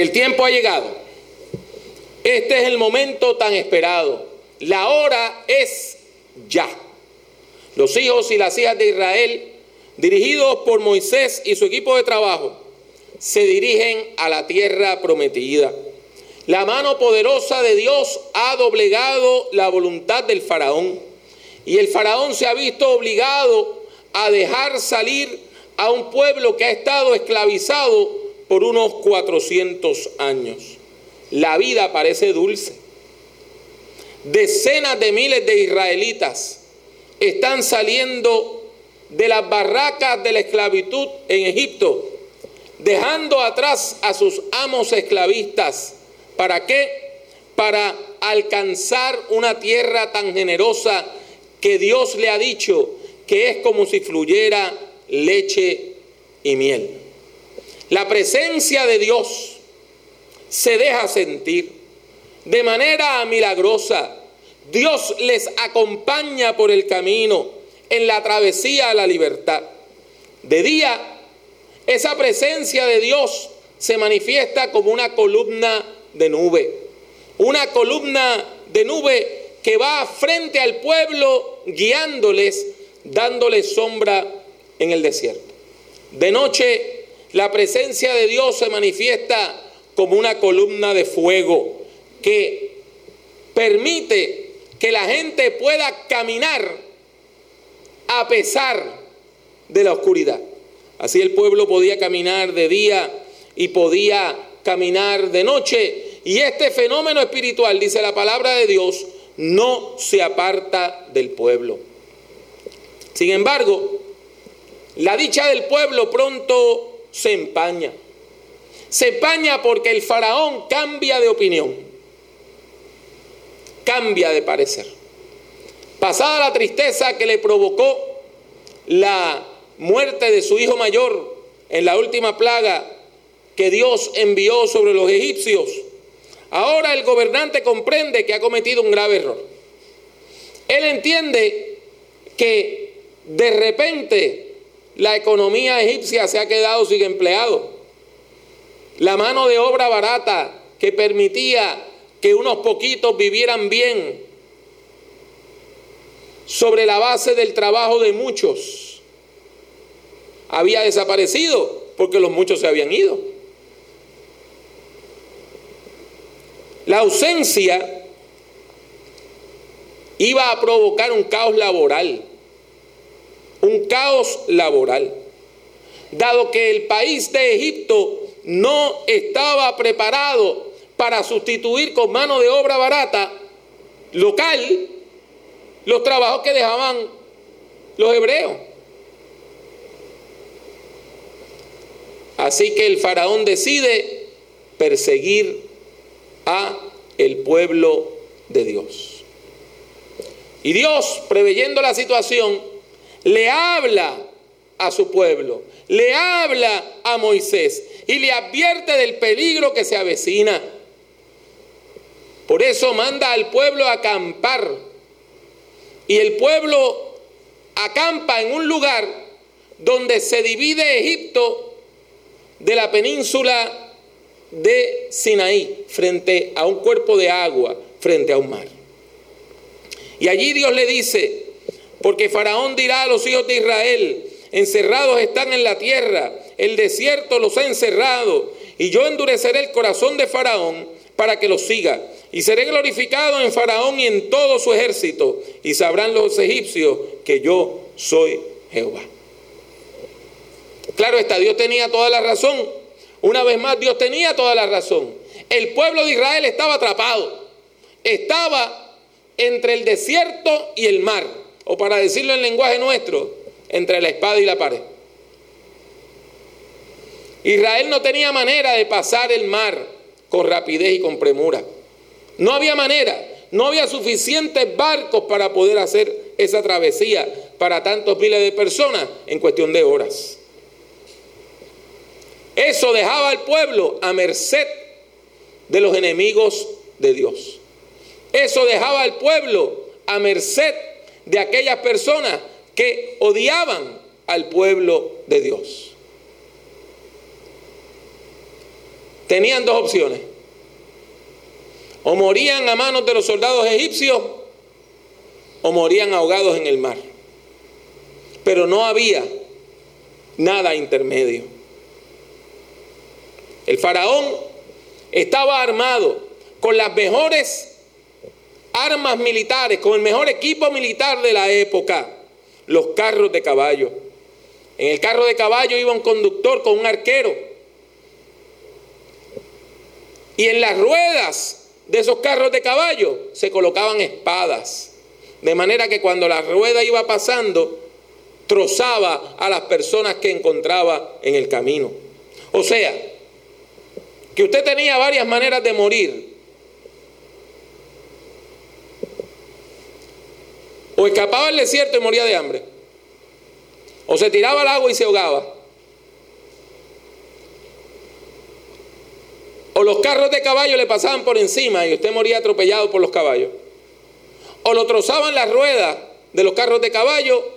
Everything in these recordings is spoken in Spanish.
El tiempo ha llegado. Este es el momento tan esperado. La hora es ya. Los hijos y las hijas de Israel, dirigidos por Moisés y su equipo de trabajo, se dirigen a la tierra prometida. La mano poderosa de Dios ha doblegado la voluntad del faraón y el faraón se ha visto obligado a dejar salir a un pueblo que ha estado esclavizado por unos 400 años. La vida parece dulce. Decenas de miles de israelitas están saliendo de las barracas de la esclavitud en Egipto, dejando atrás a sus amos esclavistas. ¿Para qué? Para alcanzar una tierra tan generosa que Dios le ha dicho que es como si fluyera leche y miel. La presencia de Dios se deja sentir de manera milagrosa. Dios les acompaña por el camino en la travesía a la libertad. De día, esa presencia de Dios se manifiesta como una columna de nube. Una columna de nube que va frente al pueblo guiándoles, dándoles sombra en el desierto. De noche la presencia de Dios se manifiesta como una columna de fuego que permite que la gente pueda caminar a pesar de la oscuridad. Así el pueblo podía caminar de día y podía caminar de noche. Y este fenómeno espiritual, dice la palabra de Dios, no se aparta del pueblo. Sin embargo, la dicha del pueblo pronto se empaña. Se empaña porque el faraón cambia de opinión, cambia de parecer. Pasada la tristeza que le provocó la muerte de su hijo mayor en la última plaga que Dios envió sobre los egipcios, ahora el gobernante comprende que ha cometido un grave error. Él entiende que de repente la economía egipcia se ha quedado sin empleado. La mano de obra barata que permitía que unos poquitos vivieran bien sobre la base del trabajo de muchos había desaparecido porque los muchos se habían ido. La ausencia iba a provocar un caos laboral un caos laboral, dado que el país de Egipto no estaba preparado para sustituir con mano de obra barata local los trabajos que dejaban los hebreos. Así que el faraón decide perseguir a el pueblo de Dios. Y Dios, preveyendo la situación, le habla a su pueblo, le habla a Moisés y le advierte del peligro que se avecina. Por eso manda al pueblo a acampar. Y el pueblo acampa en un lugar donde se divide Egipto de la península de Sinaí, frente a un cuerpo de agua, frente a un mar. Y allí Dios le dice, porque Faraón dirá a los hijos de Israel, encerrados están en la tierra, el desierto los ha encerrado, y yo endureceré el corazón de Faraón para que los siga. Y seré glorificado en Faraón y en todo su ejército, y sabrán los egipcios que yo soy Jehová. Claro está, Dios tenía toda la razón. Una vez más, Dios tenía toda la razón. El pueblo de Israel estaba atrapado. Estaba entre el desierto y el mar o para decirlo en lenguaje nuestro, entre la espada y la pared. Israel no tenía manera de pasar el mar con rapidez y con premura. No había manera, no había suficientes barcos para poder hacer esa travesía para tantos miles de personas en cuestión de horas. Eso dejaba al pueblo a merced de los enemigos de Dios. Eso dejaba al pueblo a merced de aquellas personas que odiaban al pueblo de Dios. tenían dos opciones. O morían a manos de los soldados egipcios o morían ahogados en el mar. Pero no había nada intermedio. El faraón estaba armado con las mejores armas militares, con el mejor equipo militar de la época, los carros de caballo. En el carro de caballo iba un conductor con un arquero. Y en las ruedas de esos carros de caballo se colocaban espadas. De manera que cuando la rueda iba pasando, trozaba a las personas que encontraba en el camino. O sea, que usted tenía varias maneras de morir. O escapaba al desierto y moría de hambre. O se tiraba al agua y se ahogaba. O los carros de caballo le pasaban por encima y usted moría atropellado por los caballos. O lo trozaban las ruedas de los carros de caballo.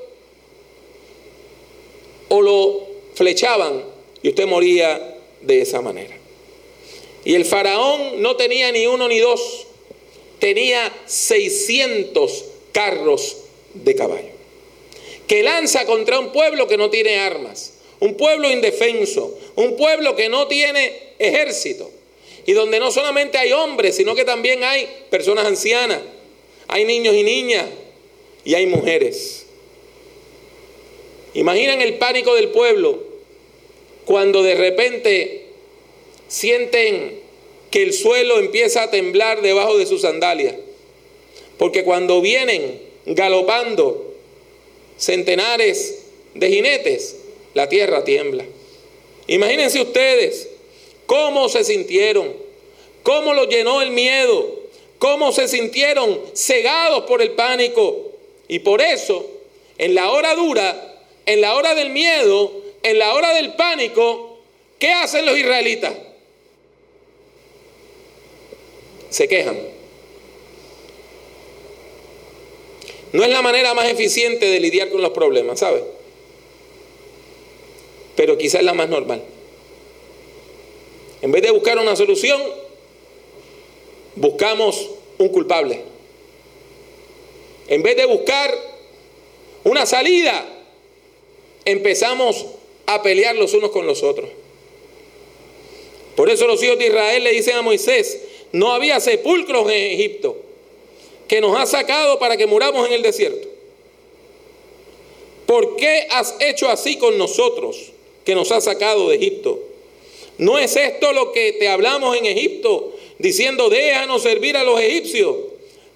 O lo flechaban y usted moría de esa manera. Y el faraón no tenía ni uno ni dos, tenía 600 carros de caballo, que lanza contra un pueblo que no tiene armas, un pueblo indefenso, un pueblo que no tiene ejército, y donde no solamente hay hombres, sino que también hay personas ancianas, hay niños y niñas, y hay mujeres. Imaginen el pánico del pueblo cuando de repente sienten que el suelo empieza a temblar debajo de sus sandalias. Porque cuando vienen galopando centenares de jinetes, la tierra tiembla. Imagínense ustedes cómo se sintieron, cómo los llenó el miedo, cómo se sintieron cegados por el pánico. Y por eso, en la hora dura, en la hora del miedo, en la hora del pánico, ¿qué hacen los israelitas? se quejan. No es la manera más eficiente de lidiar con los problemas, ¿sabe? Pero quizás es la más normal. En vez de buscar una solución, buscamos un culpable. En vez de buscar una salida, empezamos a pelear los unos con los otros. Por eso los hijos de Israel le dicen a Moisés, no había sepulcros en Egipto que nos ha sacado para que muramos en el desierto. ¿Por qué has hecho así con nosotros que nos has sacado de Egipto? ¿No es esto lo que te hablamos en Egipto diciendo déjanos servir a los egipcios?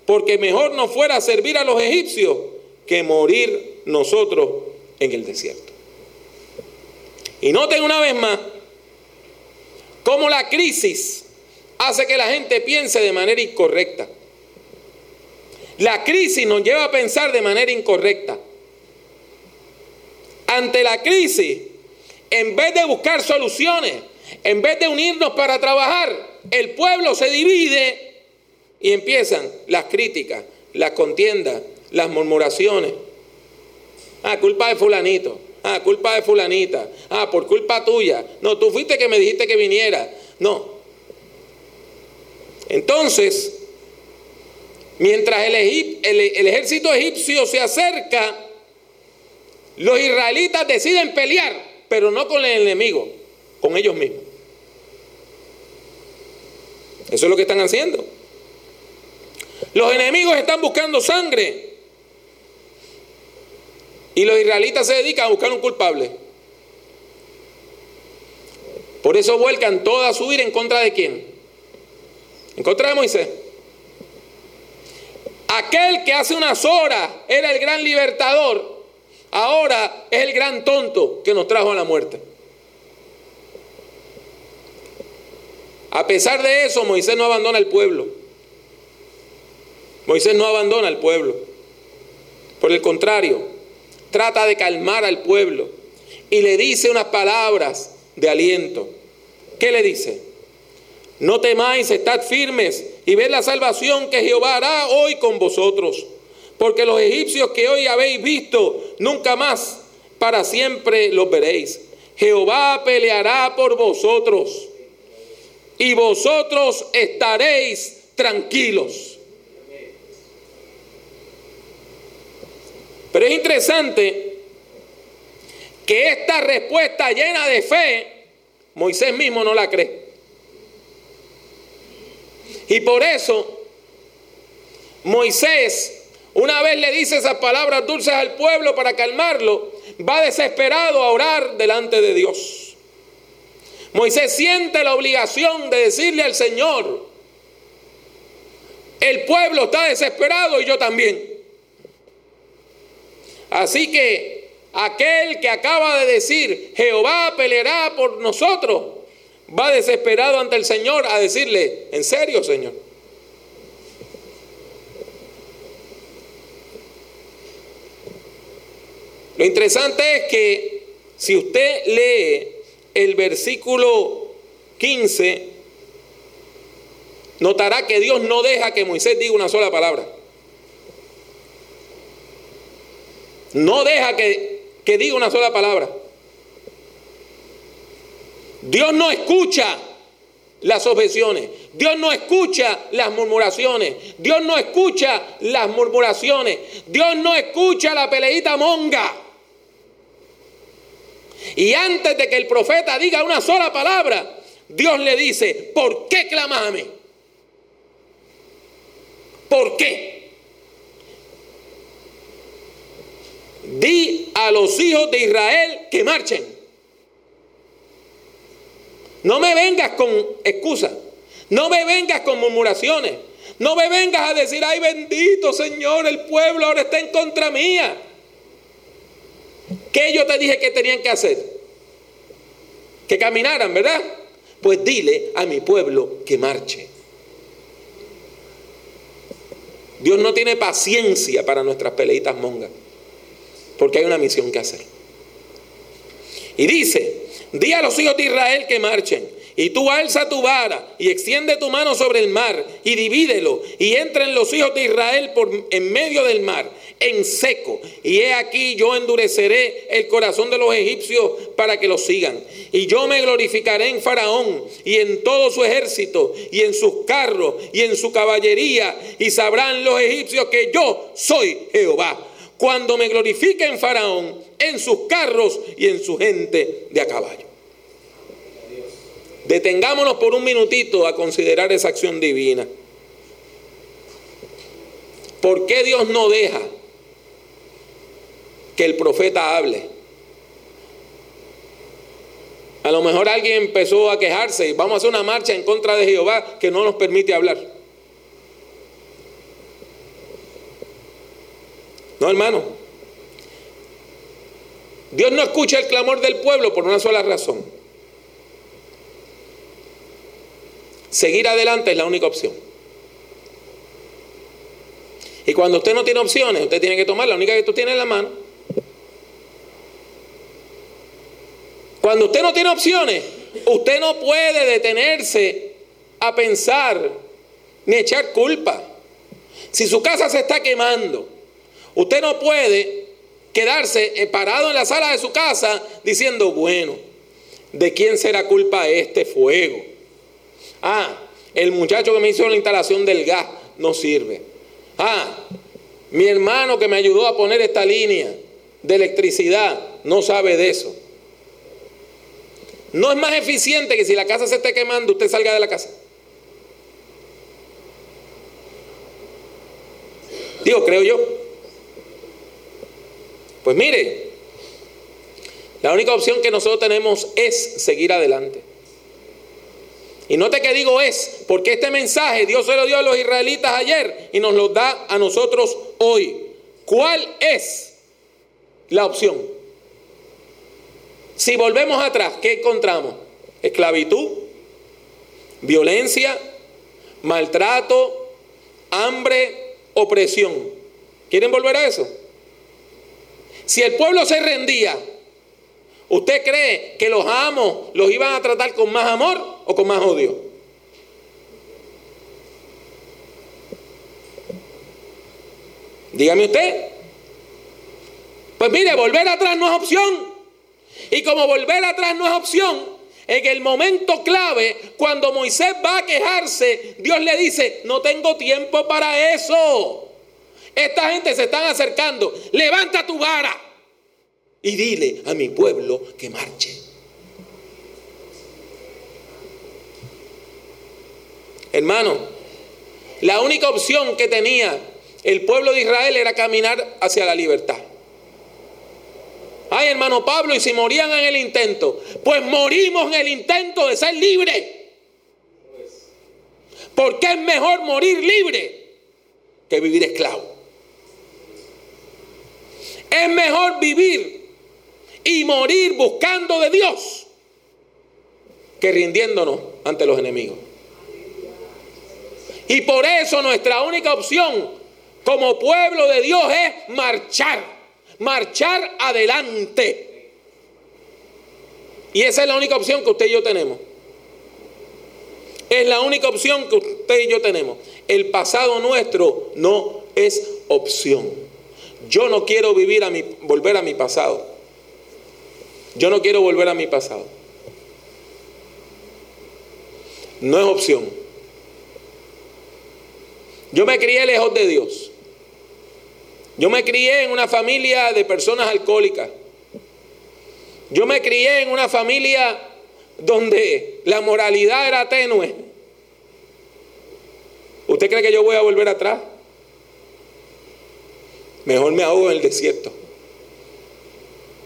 Porque mejor nos fuera servir a los egipcios que morir nosotros en el desierto. Y noten una vez más cómo la crisis hace que la gente piense de manera incorrecta. La crisis nos lleva a pensar de manera incorrecta. Ante la crisis, en vez de buscar soluciones, en vez de unirnos para trabajar, el pueblo se divide y empiezan las críticas, las contiendas, las murmuraciones. Ah, culpa de fulanito. Ah, culpa de fulanita. Ah, por culpa tuya. No, tú fuiste que me dijiste que viniera. No, entonces, mientras el, ejército egipcio se acerca, los israelitas deciden pelear, pero no con el enemigo, con ellos mismos. Eso es lo que están haciendo. Los enemigos están buscando sangre. Y los israelitas se dedican a buscar un culpable. Por eso vuelcan toda su ira en contra de quién? En contra de Moisés. Aquel que hace unas horas era el gran libertador, ahora es el gran tonto que nos trajo a la muerte. A pesar de eso, Moisés no abandona el pueblo. Moisés no abandona al pueblo. Por el contrario, trata de calmar al pueblo y le dice unas palabras de aliento. ¿Qué le dice? No temáis, estad firmes y ved la salvación que Jehová hará hoy con vosotros. Porque los egipcios que hoy habéis visto, nunca más para siempre los veréis. Jehová peleará por vosotros. y vosotros estaréis tranquilos. Pero es interesante que esta respuesta llena de fe, Moisés mismo no la cree. Y por eso Moisés, una vez le dice esas palabras dulces al pueblo para calmarlo, va desesperado a orar delante de Dios. Moisés siente la obligación de decirle al Señor, el pueblo está desesperado y yo también. Así que aquel que acaba de decir, Jehová peleará por nosotros, va desesperado ante el Señor a decirle, ¿en serio, Señor? Lo interesante es que si usted lee el versículo 15, notará que Dios no deja que Moisés diga una sola palabra. No deja que, que diga una sola palabra. Dios no escucha las objeciones. Dios no escucha las murmuraciones. Dios no escucha las murmuraciones. Dios no escucha la peleita monga. Y antes de que el profeta diga una sola palabra, Dios le dice, ¿por qué clamas a mí? ¿Por qué? Di a los hijos de Israel que marchen. No me vengas con excusas. No me vengas con murmuraciones. No me vengas a decir, ay bendito Señor, el pueblo ahora está en contra mía. ¿Qué yo te dije que tenían que hacer? Que caminaran, ¿verdad? Pues dile a mi pueblo que marche. Dios no tiene paciencia para nuestras peleitas mongas, porque hay una misión que hacer. Y dice, Di a los hijos de Israel que marchen. Y tú alza tu vara y extiende tu mano sobre el mar y divídelo y entren los hijos de Israel por en medio del mar en seco. Y he aquí yo endureceré el corazón de los egipcios para que los sigan. Y yo me glorificaré en Faraón y en todo su ejército y en sus carros y en su caballería y sabrán los egipcios que yo soy Jehová cuando me glorifique en Faraón, en sus carros y en su gente de a caballo. Detengámonos por un minutito a considerar esa acción divina. ¿Por qué Dios no deja que el profeta hable? A lo mejor alguien empezó a quejarse y vamos a hacer una marcha en contra de Jehová que no nos permite hablar. No, hermano. Dios no escucha el clamor del pueblo por una sola razón. Seguir adelante es la única opción. Y cuando usted no tiene opciones, usted tiene que tomar la única que tú tienes en la mano. Cuando usted no tiene opciones, usted no puede detenerse a pensar ni echar culpa. Si su casa se está quemando, usted no puede quedarse eh, parado en la sala de su casa diciendo, bueno, ¿de quién será culpa este fuego? Ah, el muchacho que me hizo la instalación del gas no sirve. Ah, mi hermano que me ayudó a poner esta línea de electricidad no sabe de eso. No es más eficiente que si la casa se esté quemando, usted salga de la casa. Digo, creo yo. Pues mire, la única opción que nosotros tenemos es seguir adelante. Y note que digo es, porque este mensaje Dios se lo dio a los israelitas ayer y nos lo da a nosotros hoy. ¿Cuál es la opción? Si volvemos atrás, ¿qué encontramos? Esclavitud, violencia, maltrato, hambre, opresión. ¿Quieren volver a eso? Si el pueblo se rendía, ¿usted cree que los amos los iban a tratar con más amor? o con más odio? Dígame usted. Pues mire, volver atrás no es opción. Y como volver atrás no es opción, En el momento clave, cuando Moisés va a quejarse, Dios le dice, no tengo tiempo para eso. Esta gente se están acercando, levanta tu vara y dile a mi pueblo que marche. Hermano, la única opción que tenía el pueblo de Israel era caminar hacia la libertad. Ay, hermano Pablo, y si morían en el intento, pues morimos en el intento de ser libres. Porque es mejor morir libre que vivir esclavo. Es mejor vivir y morir buscando de Dios que rindiéndonos ante los enemigos. Y por eso nuestra única opción como pueblo de Dios es marchar, marchar adelante. Y esa es la única opción que usted y yo tenemos. Es la única opción que usted y yo tenemos. El pasado nuestro no es opción. Yo no quiero vivir a mi, volver a mi pasado. Yo no quiero volver a mi pasado. No es opción. Yo me crié lejos de Dios. Yo me crié en una familia de personas alcohólicas. Yo me crié en una familia donde la moralidad era tenue. ¿Usted cree que yo voy a volver atrás? Mejor me ahogo en el desierto.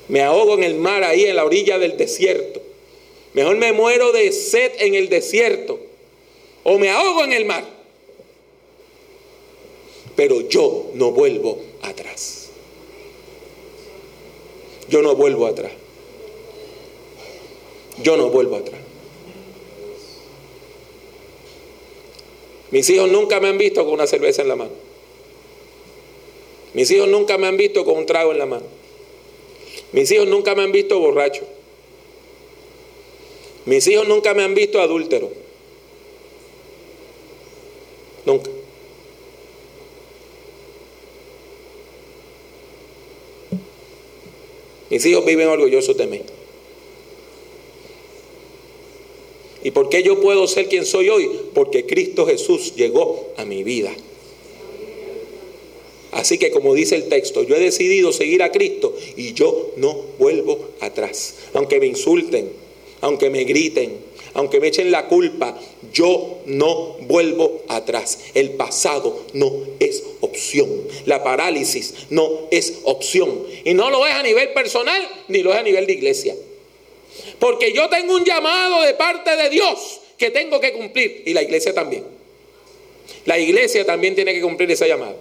Me ahogo en el mar ahí en la orilla del desierto. Mejor me muero de sed en el desierto. O me ahogo en el mar. Pero yo no vuelvo atrás. Yo no vuelvo atrás. Yo no vuelvo atrás. Mis hijos nunca me han visto con una cerveza en la mano. Mis hijos nunca me han visto con un trago en la mano. Mis hijos nunca me han visto borracho. Mis hijos nunca me han visto adúltero. Nunca. Mis hijos viven orgullosos de mí. ¿Y por qué yo puedo ser quien soy hoy? Porque Cristo Jesús llegó a mi vida. Así que como dice el texto, yo he decidido seguir a Cristo y yo no vuelvo atrás. Aunque me insulten, aunque me griten, aunque me echen la culpa, yo no vuelvo atrás. El pasado no es opción. La parálisis no es opción. Y no lo es a nivel personal ni lo es a nivel de iglesia. Porque yo tengo un llamado de parte de Dios que tengo que cumplir y la iglesia también. La iglesia también tiene que cumplir esa llamada.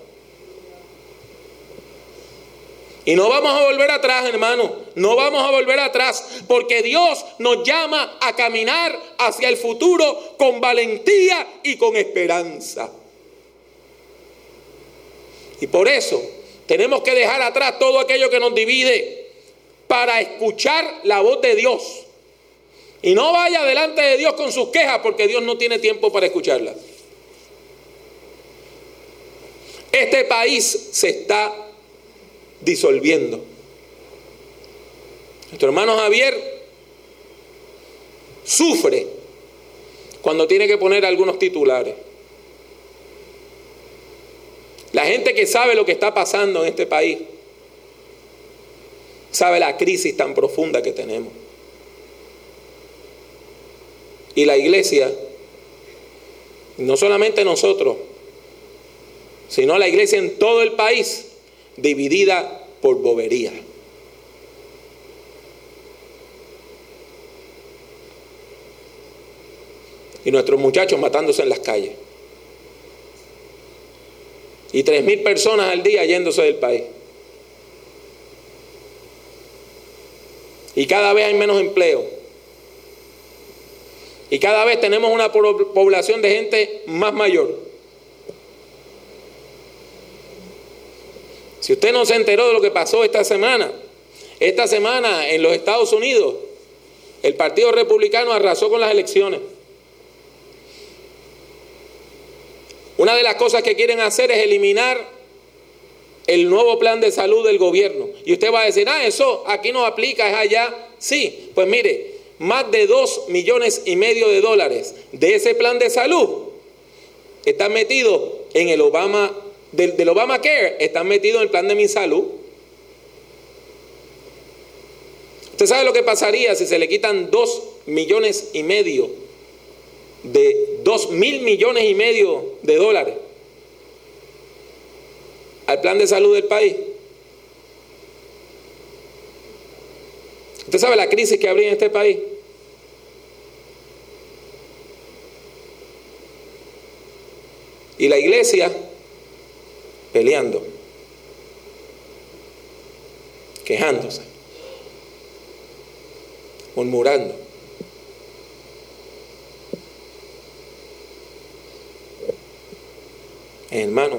Y no vamos a volver atrás, hermano. No vamos a volver atrás porque Dios nos llama a caminar hacia el futuro con valentía y con esperanza. Y por eso tenemos que dejar atrás todo aquello que nos divide para escuchar la voz de Dios. Y no vaya delante de Dios con sus quejas porque Dios no tiene tiempo para escucharlas. Este país se está disolviendo. Nuestro hermano Javier sufre cuando tiene que poner algunos titulares. La gente que sabe lo que está pasando en este país sabe la crisis tan profunda que tenemos. Y la iglesia, no solamente nosotros, sino la iglesia en todo el país, dividida por bobería. Y nuestros muchachos matándose en las calles. Y tres mil personas al día yéndose del país. Y cada vez hay menos empleo. Y cada vez tenemos una población de gente más mayor. Si usted no se enteró de lo que pasó esta semana, esta semana en los Estados Unidos, el Partido Republicano arrasó con las elecciones. Una de las cosas que quieren hacer es eliminar el nuevo plan de salud del gobierno. Y usted va a decir, ah, eso aquí no aplica, es allá. Sí, pues mire, más de 2 millones y medio de dólares de ese plan de salud están metidos en el Obama, del, Obamacare, están metidos en el plan de mi salud. ¿Usted sabe lo que pasaría si se le quitan 2 millones y medio de 2 mil millones y medio de dólares al plan de salud del país? ¿Usted sabe la crisis que habría en este país? Y la iglesia peleando, quejándose, murmurando. Mis hermanos,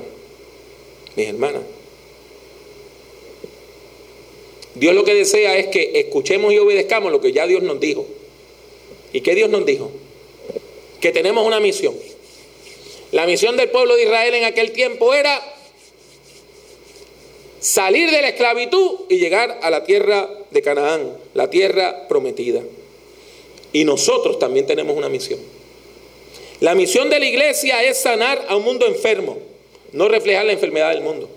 mis hermanas. Dios lo que desea es que escuchemos y obedezcamos lo que ya Dios nos dijo. ¿Y qué Dios nos dijo? Que tenemos una misión. La misión del pueblo de Israel en aquel tiempo era salir de la esclavitud y llegar a la tierra de Canaán, la tierra prometida. Y nosotros también tenemos una misión. La misión de la iglesia es sanar a un mundo enfermo, no reflejar la enfermedad del mundo.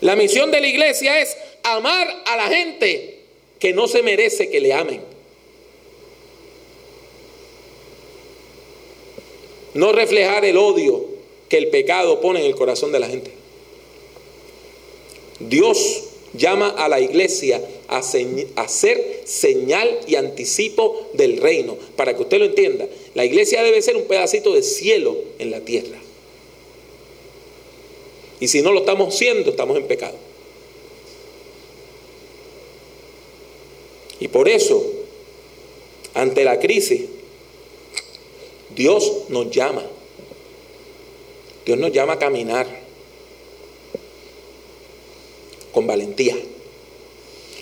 La misión de la iglesia es amar a la gente que no se merece que le amen. No reflejar el odio que el pecado pone en el corazón de la gente. Dios llama a la iglesia a, ser señal y anticipo del reino. Para que usted lo entienda, la iglesia debe ser un pedacito de cielo en la tierra. Y si no lo estamos siendo, estamos en pecado. Y por eso, ante la crisis, Dios nos llama. Dios nos llama a caminar con valentía,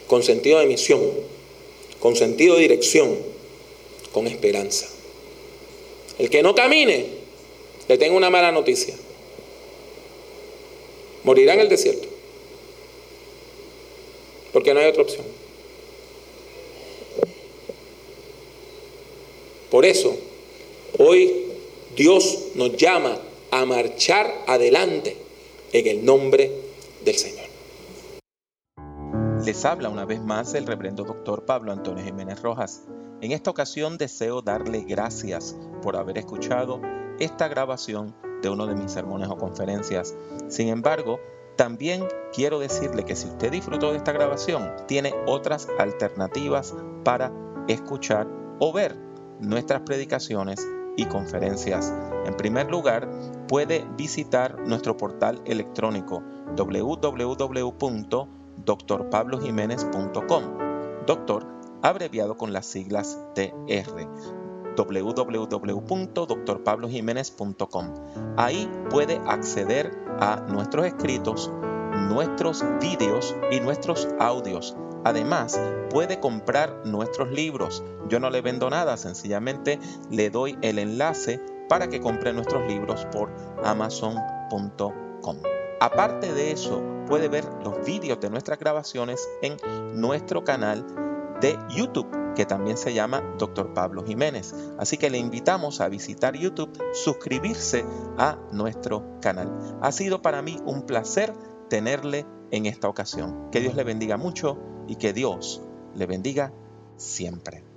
con sentido de misión, con sentido de dirección, con esperanza. El que no camine, le tengo una mala noticia. Morirá en el desierto. Porque no hay otra opción. Por eso, Hoy Dios nos llama a marchar adelante en el nombre del Señor. Les habla una vez más el reverendo doctor Pablo Antonio Jiménez Rojas. En esta ocasión deseo darle gracias por haber escuchado esta grabación de uno de mis sermones o conferencias. Sin embargo, también quiero decirle que si usted disfrutó de esta grabación, tiene otras alternativas para escuchar o ver nuestras predicaciones y conferencias. En primer lugar, puede visitar nuestro portal electrónico www.drpablojiménez.com. Doctor, abreviado con las siglas TR www.drpablojiménez.com. Ahí puede acceder a nuestros escritos, nuestros vídeos y nuestros audios Además, puede comprar nuestros libros. Yo no le vendo nada, sencillamente le doy el enlace para que compre nuestros libros por amazon.com. Aparte de eso, puede ver los vídeos de nuestras grabaciones en nuestro canal de YouTube, que también se llama Dr. Pablo Jiménez. Así que le invitamos a visitar YouTube, suscribirse a nuestro canal. Ha sido para mí un placer tenerle en esta ocasión. Que Dios le bendiga mucho y que Dios le bendiga siempre.